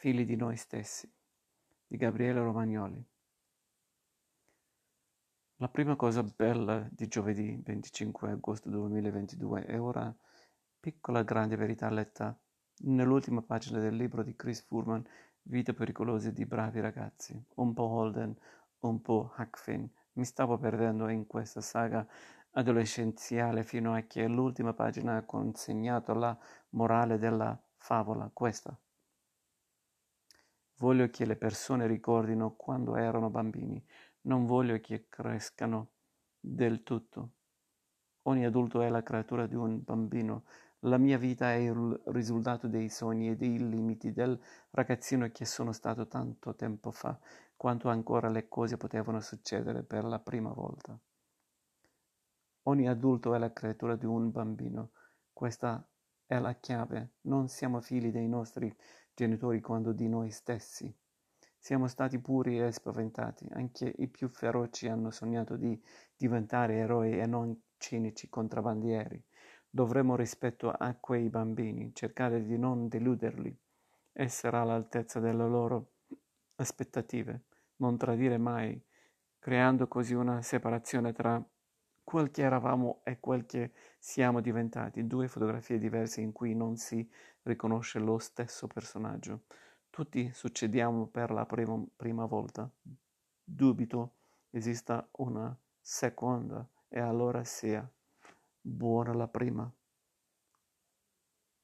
figli di noi stessi, di Gabriele Romagnoli. La prima cosa bella di giovedì 25 agosto 2022 è una piccola grande verità letta nell'ultima pagina del libro di Chris Furman, Vite pericolose di bravi ragazzi, un po' Holden, un po' Hackfin. Mi stavo perdendo in questa saga adolescenziale fino a che l'ultima pagina ha consegnato la morale della favola, questa. Voglio che le persone ricordino quando erano bambini, non voglio che crescano del tutto. Ogni adulto è la creatura di un bambino. La mia vita è il risultato dei sogni e dei limiti del ragazzino che sono stato tanto tempo fa, quanto ancora le cose potevano succedere per la prima volta. Ogni adulto è la creatura di un bambino. Questa è la chiave. Non siamo figli dei nostri genitori quando di noi stessi. Siamo stati puri e spaventati, anche i più feroci hanno sognato di diventare eroi e non cinici contrabbandieri. Dovremmo rispetto a quei bambini, cercare di non deluderli, essere all'altezza delle loro aspettative, non tradire mai, creando così una separazione tra quel che eravamo e quel che siamo diventati, due fotografie diverse in cui non si riconosce lo stesso personaggio. Tutti succediamo per la prima, prima volta. Dubito esista una seconda e allora sia buona la prima.